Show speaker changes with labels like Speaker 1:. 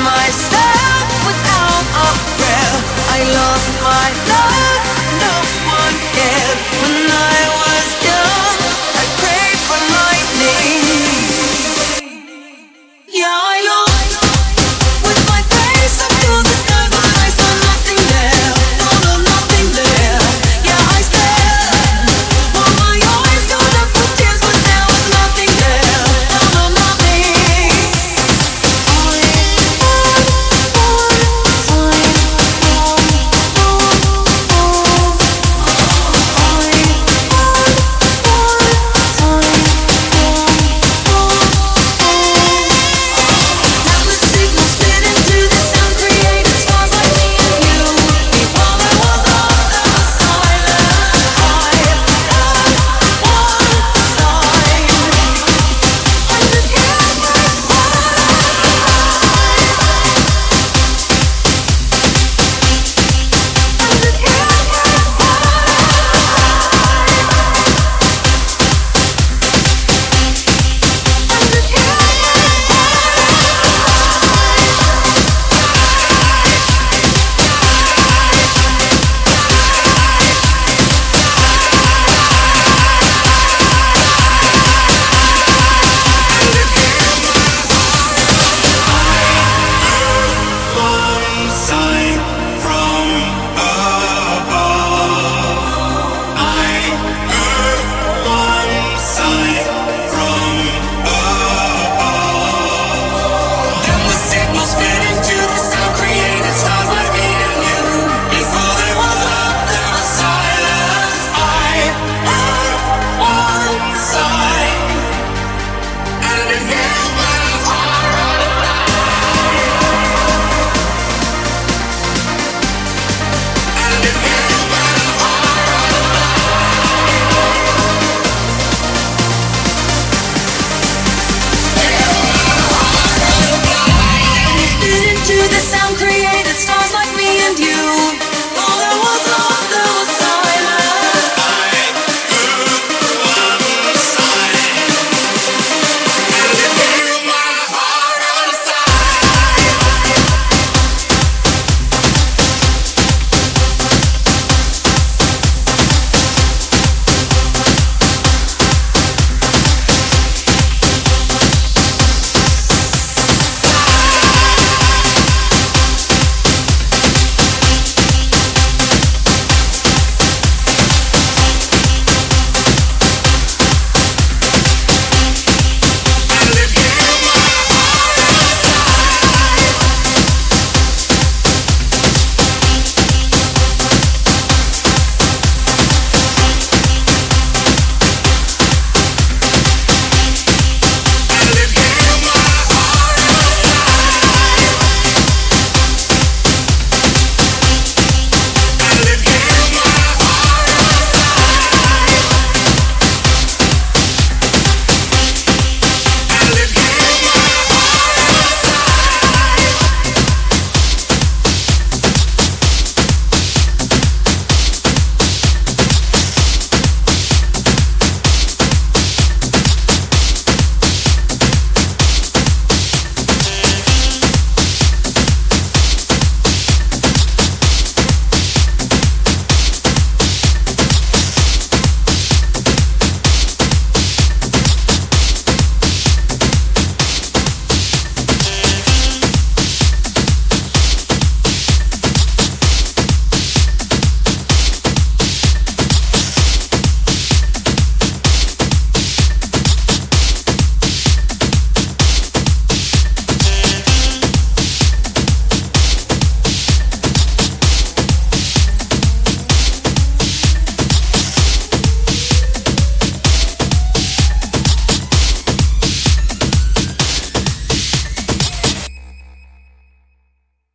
Speaker 1: myself without a prayer. I lost my